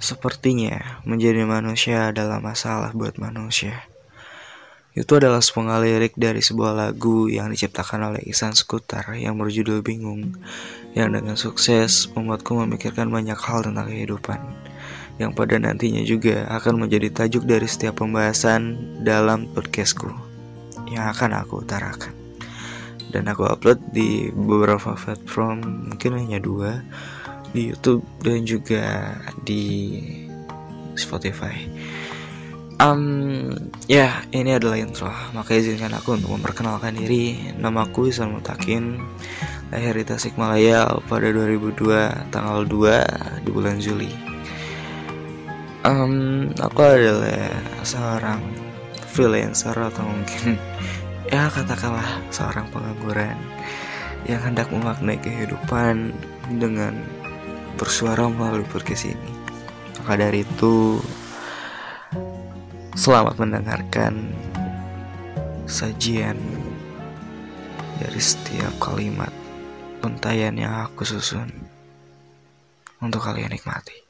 Sepertinya menjadi manusia adalah masalah buat manusia. Itu adalah sepenggal lirik dari sebuah lagu yang diciptakan oleh Ihsan Skutar yang berjudul Bingung, yang dengan sukses membuatku memikirkan banyak hal tentang kehidupan, yang pada nantinya juga akan menjadi tajuk dari setiap pembahasan dalam podcastku yang akan aku utarakan. Dan aku upload di beberapa platform, mungkin hanya dua, di YouTube dan juga di Spotify. Um, ya, ini adalah intro. Maka izinkan aku untuk memperkenalkan diri. Namaku Isan Mutakin. Lahir di Tasikmalaya pada 2002, tanggal 2 di bulan Juli. Um, aku adalah seorang freelancer atau mungkin ya katakanlah seorang pengangguran yang hendak memaknai kehidupan dengan bersuara melalui podcast ini. Maka dari itu, selamat mendengarkan sajian dari setiap kalimat untayan yang aku susun untuk kalian nikmati.